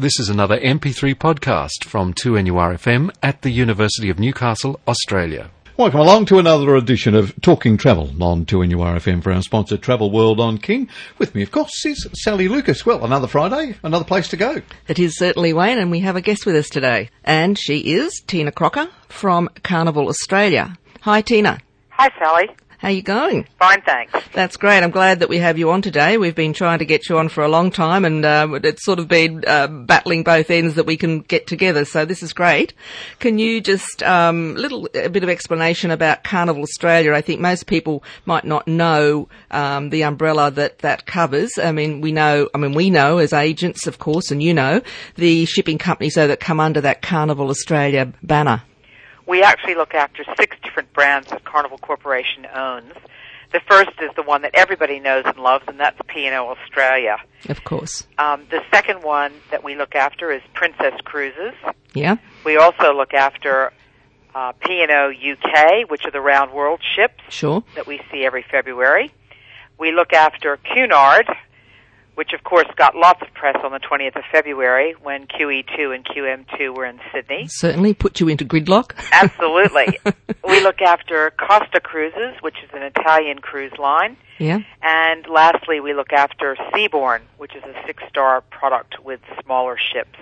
This is another MP3 podcast from 2NURFM at the University of Newcastle, Australia. Welcome along to another edition of Talking Travel on 2NURFM for our sponsor Travel World on King. With me, of course, is Sally Lucas. Well, another Friday, another place to go. It is certainly Wayne, and we have a guest with us today. And she is Tina Crocker from Carnival Australia. Hi, Tina. Hi, Sally. How are you going? Fine, thanks. That's great. I'm glad that we have you on today. We've been trying to get you on for a long time, and uh, it's sort of been uh, battling both ends that we can get together. So this is great. Can you just um, little a bit of explanation about Carnival Australia? I think most people might not know um, the umbrella that that covers. I mean, we know. I mean, we know as agents, of course, and you know the shipping companies though that come under that Carnival Australia banner we actually look after six different brands that Carnival Corporation owns. The first is the one that everybody knows and loves, and that's P&O Australia. Of course. Um, the second one that we look after is Princess Cruises. Yeah. We also look after uh, P&O UK, which are the round world ships. Sure. That we see every February. We look after Cunard, which of course got lots of press on the 20th of February when QE2 and QM2 were in Sydney. Certainly put you into gridlock. Absolutely. we look after Costa Cruises, which is an Italian cruise line. Yeah. And lastly, we look after Seabourn, which is a six-star product with smaller ships.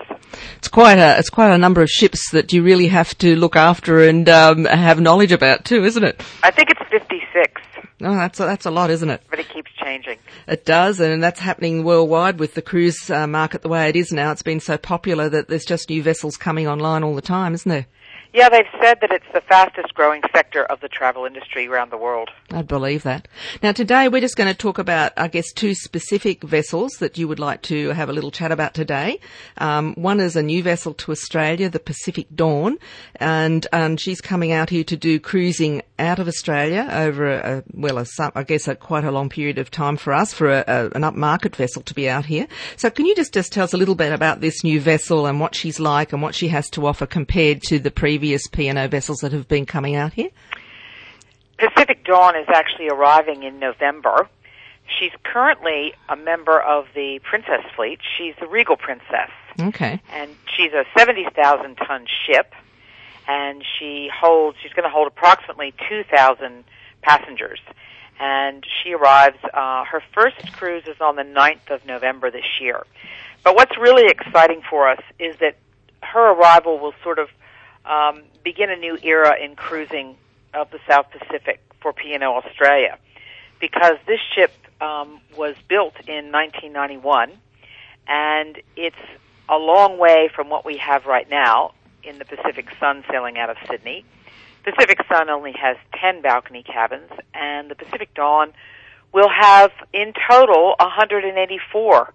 It's quite a it's quite a number of ships that you really have to look after and um, have knowledge about too, isn't it? I think it's 56. Oh, that's a, that's a lot, isn't it? But it changing. It does, and that's happening worldwide with the cruise uh, market the way it is now. It's been so popular that there's just new vessels coming online all the time, isn't there? Yeah, they've said that it's the fastest growing sector of the travel industry around the world. I'd believe that. Now today we're just going to talk about, I guess, two specific vessels that you would like to have a little chat about today. Um, one is a new vessel to Australia, the Pacific Dawn, and, and she's coming out here to do cruising out of Australia over a well, a, I guess a quite a long period of time for us for a, a, an upmarket vessel to be out here. So can you just, just tell us a little bit about this new vessel and what she's like and what she has to offer compared to the previous previous P&O vessels that have been coming out here? Pacific Dawn is actually arriving in November. She's currently a member of the Princess Fleet. She's the Regal Princess. Okay. And she's a 70,000 ton ship and she holds she's going to hold approximately 2,000 passengers. And she arrives uh, her first cruise is on the 9th of November this year. But what's really exciting for us is that her arrival will sort of um, begin a new era in cruising of the South Pacific for P&O Australia because this ship um, was built in 1991 and it's a long way from what we have right now in the Pacific Sun sailing out of Sydney. Pacific Sun only has 10 balcony cabins and the Pacific Dawn will have in total 184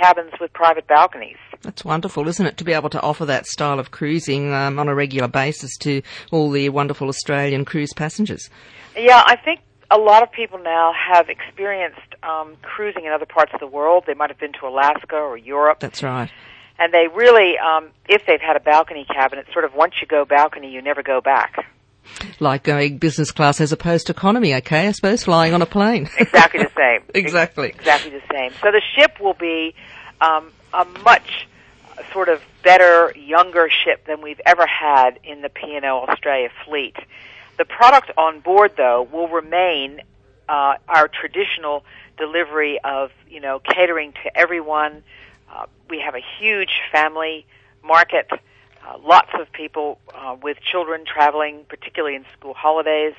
cabins with private balconies. That's wonderful, isn't it, to be able to offer that style of cruising um, on a regular basis to all the wonderful Australian cruise passengers? Yeah, I think a lot of people now have experienced um, cruising in other parts of the world. They might have been to Alaska or Europe. That's right. And they really, um, if they've had a balcony cabin, it's sort of once you go balcony, you never go back. Like going business class as opposed to economy, okay? I suppose flying on a plane. exactly the same. exactly. Exactly the same. So the ship will be um, a much sort of better, younger ship than we've ever had in the P&O Australia fleet. The product on board, though, will remain uh, our traditional delivery of, you know, catering to everyone. Uh, we have a huge family market, uh, lots of people uh, with children traveling, particularly in school holidays.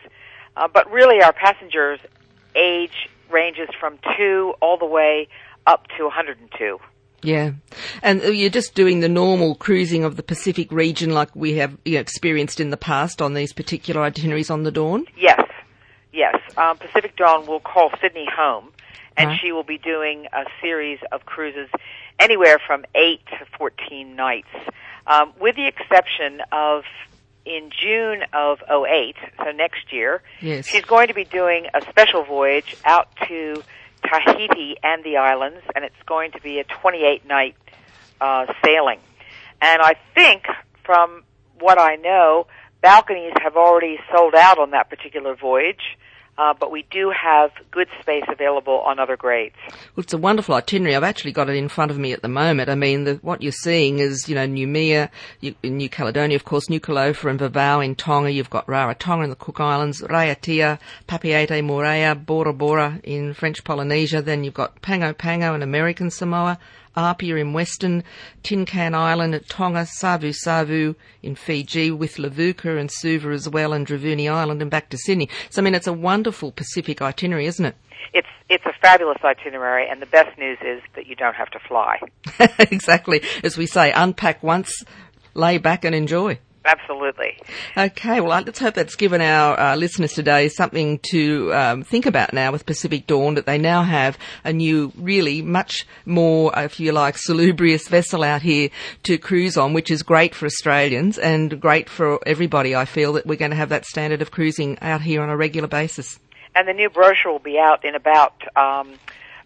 Uh, but really, our passengers' age ranges from two all the way up to 102. Yeah. And you're just doing the normal cruising of the Pacific region like we have you know, experienced in the past on these particular itineraries on the Dawn? Yes. Yes. Um, Pacific Dawn will call Sydney home, and right. she will be doing a series of cruises anywhere from 8 to 14 nights, um, with the exception of in June of 08, so next year, yes. she's going to be doing a special voyage out to Tahiti and the islands, and it's going to be a 28 night uh, sailing. And I think, from what I know, balconies have already sold out on that particular voyage. Uh, but we do have good space available on other grades. Well, it's a wonderful itinerary. I've actually got it in front of me at the moment. I mean, the, what you're seeing is, you know, Noumea, in New Caledonia, of course, Nuku'alofa and Vavau in Tonga. You've got Rarotonga in the Cook Islands, Raiatea, Papeete, Moorea, Bora Bora in French Polynesia. Then you've got Pago Pago in American Samoa, Apia in Western, Tin Can Island at Tonga, Savu Savu in Fiji, with Levuka and Suva as well, and Dravuni Island, and back to Sydney. So, I mean, it's a wonderful Pacific itinerary, isn't it? It's it's a fabulous itinerary, and the best news is that you don't have to fly. exactly, as we say, unpack once, lay back and enjoy. Absolutely. Okay, well, let's hope that's given our uh, listeners today something to um, think about now with Pacific Dawn, that they now have a new, really much more, if you like, salubrious vessel out here to cruise on, which is great for Australians and great for everybody, I feel, that we're going to have that standard of cruising out here on a regular basis. And the new brochure will be out in about um,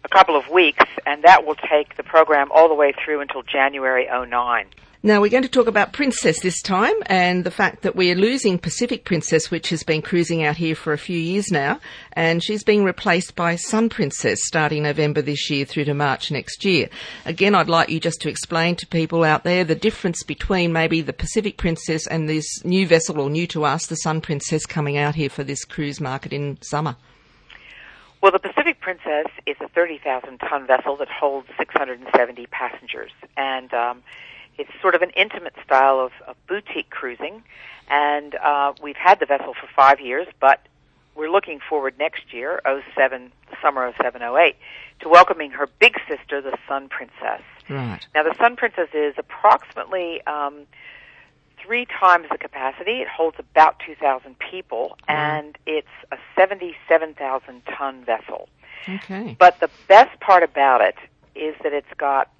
a couple of weeks, and that will take the program all the way through until January 09. Now we're going to talk about Princess this time and the fact that we are losing Pacific Princess, which has been cruising out here for a few years now, and she's being replaced by Sun Princess starting November this year through to March next year. Again, I'd like you just to explain to people out there the difference between maybe the Pacific Princess and this new vessel, or new to us, the Sun Princess coming out here for this cruise market in summer. Well, the Pacific Princess is a 30,000 ton vessel that holds 670 passengers, and um, it's sort of an intimate style of, of boutique cruising, and uh, we've had the vessel for five years, but we're looking forward next year, 07, summer of 708, to welcoming her big sister, the Sun Princess. Right. Now, the Sun Princess is approximately um, three times the capacity. It holds about 2,000 people, mm. and it's a 77,000 ton vessel. Okay. But the best part about it is that it's got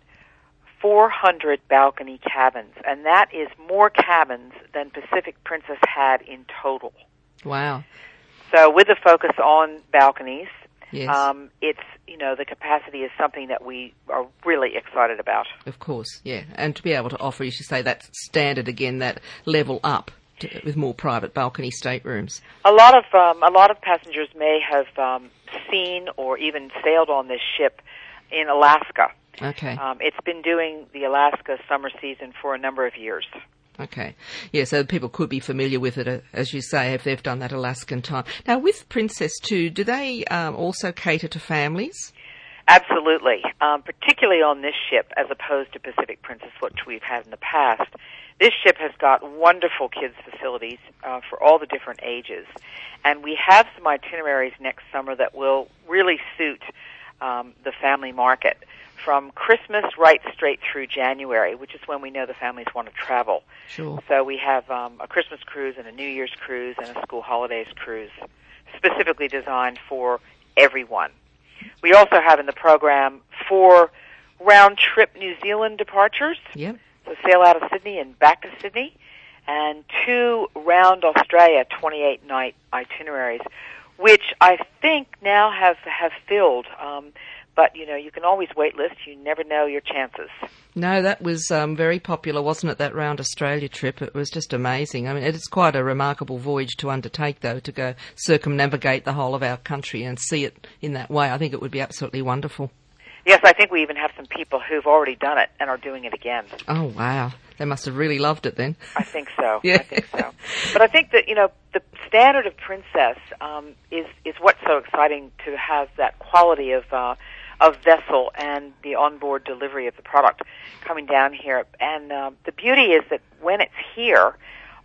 400 balcony cabins, and that is more cabins than Pacific Princess had in total. Wow. So with the focus on balconies, yes. um, it's, you know, the capacity is something that we are really excited about. Of course, yeah. And to be able to offer, you should say, that standard again, that level up. To, with more private balcony staterooms. A lot of um, a lot of passengers may have um, seen or even sailed on this ship in Alaska, Okay. Um, it's been doing the Alaska summer season for a number of years. Okay. Yeah, so people could be familiar with it, uh, as you say, if they've done that Alaskan time. Now, with Princess 2, do they um, also cater to families? Absolutely, um, particularly on this ship as opposed to Pacific Princess, which we've had in the past. This ship has got wonderful kids facilities uh, for all the different ages, and we have some itineraries next summer that will really suit um, the family market from Christmas right straight through January, which is when we know the families want to travel. Sure. So we have um, a Christmas cruise and a New Year's cruise and a school holidays cruise, specifically designed for everyone. We also have in the program four round trip New Zealand departures. Yep. So sail out of Sydney and back to Sydney, and two round Australia 28 night itineraries, which I think now have have filled. Um, but you know you can always wait list. You never know your chances. No, that was um, very popular, wasn't it? That round Australia trip. It was just amazing. I mean, it's quite a remarkable voyage to undertake, though, to go circumnavigate the whole of our country and see it in that way. I think it would be absolutely wonderful. Yes, I think we even have some people who've already done it and are doing it again. Oh wow, they must have really loved it then. I think so. yeah. I think so. But I think that you know the standard of Princess um, is is what's so exciting to have that quality of. Uh, of vessel and the onboard delivery of the product coming down here. And uh, the beauty is that when it's here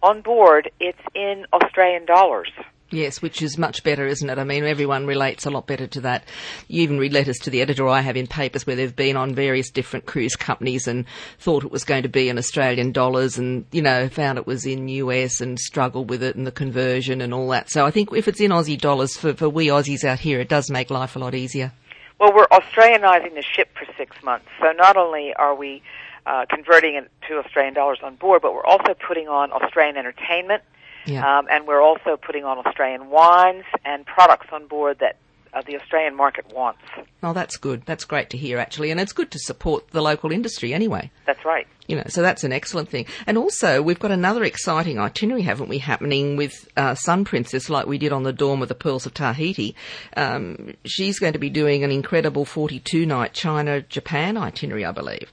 on board, it's in Australian dollars. Yes, which is much better, isn't it? I mean, everyone relates a lot better to that. You even read letters to the editor I have in papers where they've been on various different cruise companies and thought it was going to be in Australian dollars and, you know, found it was in US and struggled with it and the conversion and all that. So I think if it's in Aussie dollars for, for we Aussies out here, it does make life a lot easier. Well, we're Australianizing the ship for six months. So not only are we uh, converting it to Australian dollars on board, but we're also putting on Australian entertainment. Yeah. Um, and we're also putting on Australian wines and products on board that uh, the Australian market wants. Oh, that's good. That's great to hear, actually, and it's good to support the local industry anyway. That's right. You know, so that's an excellent thing. And also, we've got another exciting itinerary, haven't we, happening with uh, Sun Princess, like we did on the Dawn with the Pearls of Tahiti. Um, she's going to be doing an incredible 42 night China Japan itinerary, I believe.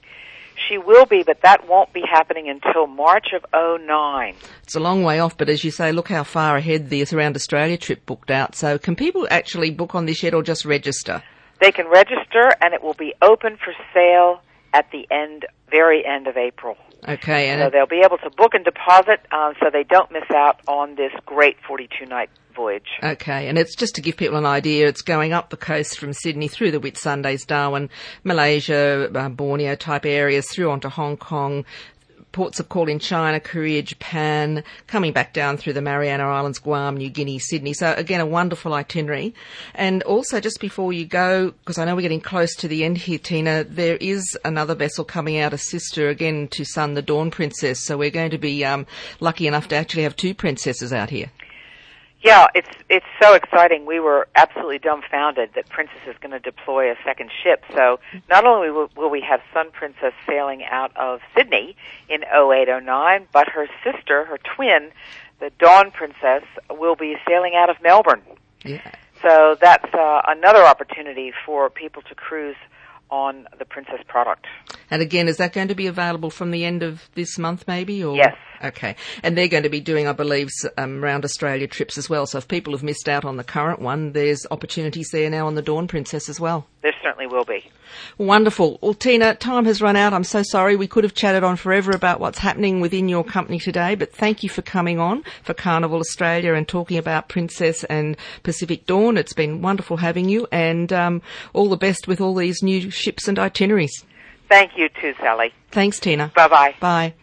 She will be, but that won't be happening until March of 09. It's a long way off, but as you say, look how far ahead the Around Australia trip booked out. So can people actually book on this yet or just register? They can register and it will be open for sale at the end, very end of April. Okay, and So they'll be able to book and deposit uh, so they don't miss out on this great 42 night voyage. Okay, and it's just to give people an idea, it's going up the coast from Sydney through the Whitsundays, Darwin, Malaysia, uh, Borneo type areas, through onto Hong Kong, ports of call in China, Korea, Japan, coming back down through the Mariana Islands, Guam, New Guinea, Sydney. So again, a wonderful itinerary. And also just before you go, because I know we're getting close to the end here, Tina, there is another vessel coming out, a sister again to Sun, the Dawn Princess. So we're going to be um, lucky enough to actually have two princesses out here. Yeah, it's it's so exciting. We were absolutely dumbfounded that Princess is going to deploy a second ship. So not only will, will we have Sun Princess sailing out of Sydney in 0809, but her sister, her twin, the Dawn Princess, will be sailing out of Melbourne. Yeah. So that's uh, another opportunity for people to cruise on the Princess product. And again, is that going to be available from the end of this month, maybe? Or Yes. Okay. And they're going to be doing, I believe, um, round Australia trips as well. So if people have missed out on the current one, there's opportunities there now on the Dawn Princess as well. There certainly will be. Wonderful. Well, Tina, time has run out. I'm so sorry. We could have chatted on forever about what's happening within your company today, but thank you for coming on for Carnival Australia and talking about Princess and Pacific Dawn. It's been wonderful having you and um, all the best with all these new ships and itineraries. Thank you too, Sally. Thanks, Tina. Bye bye. Bye.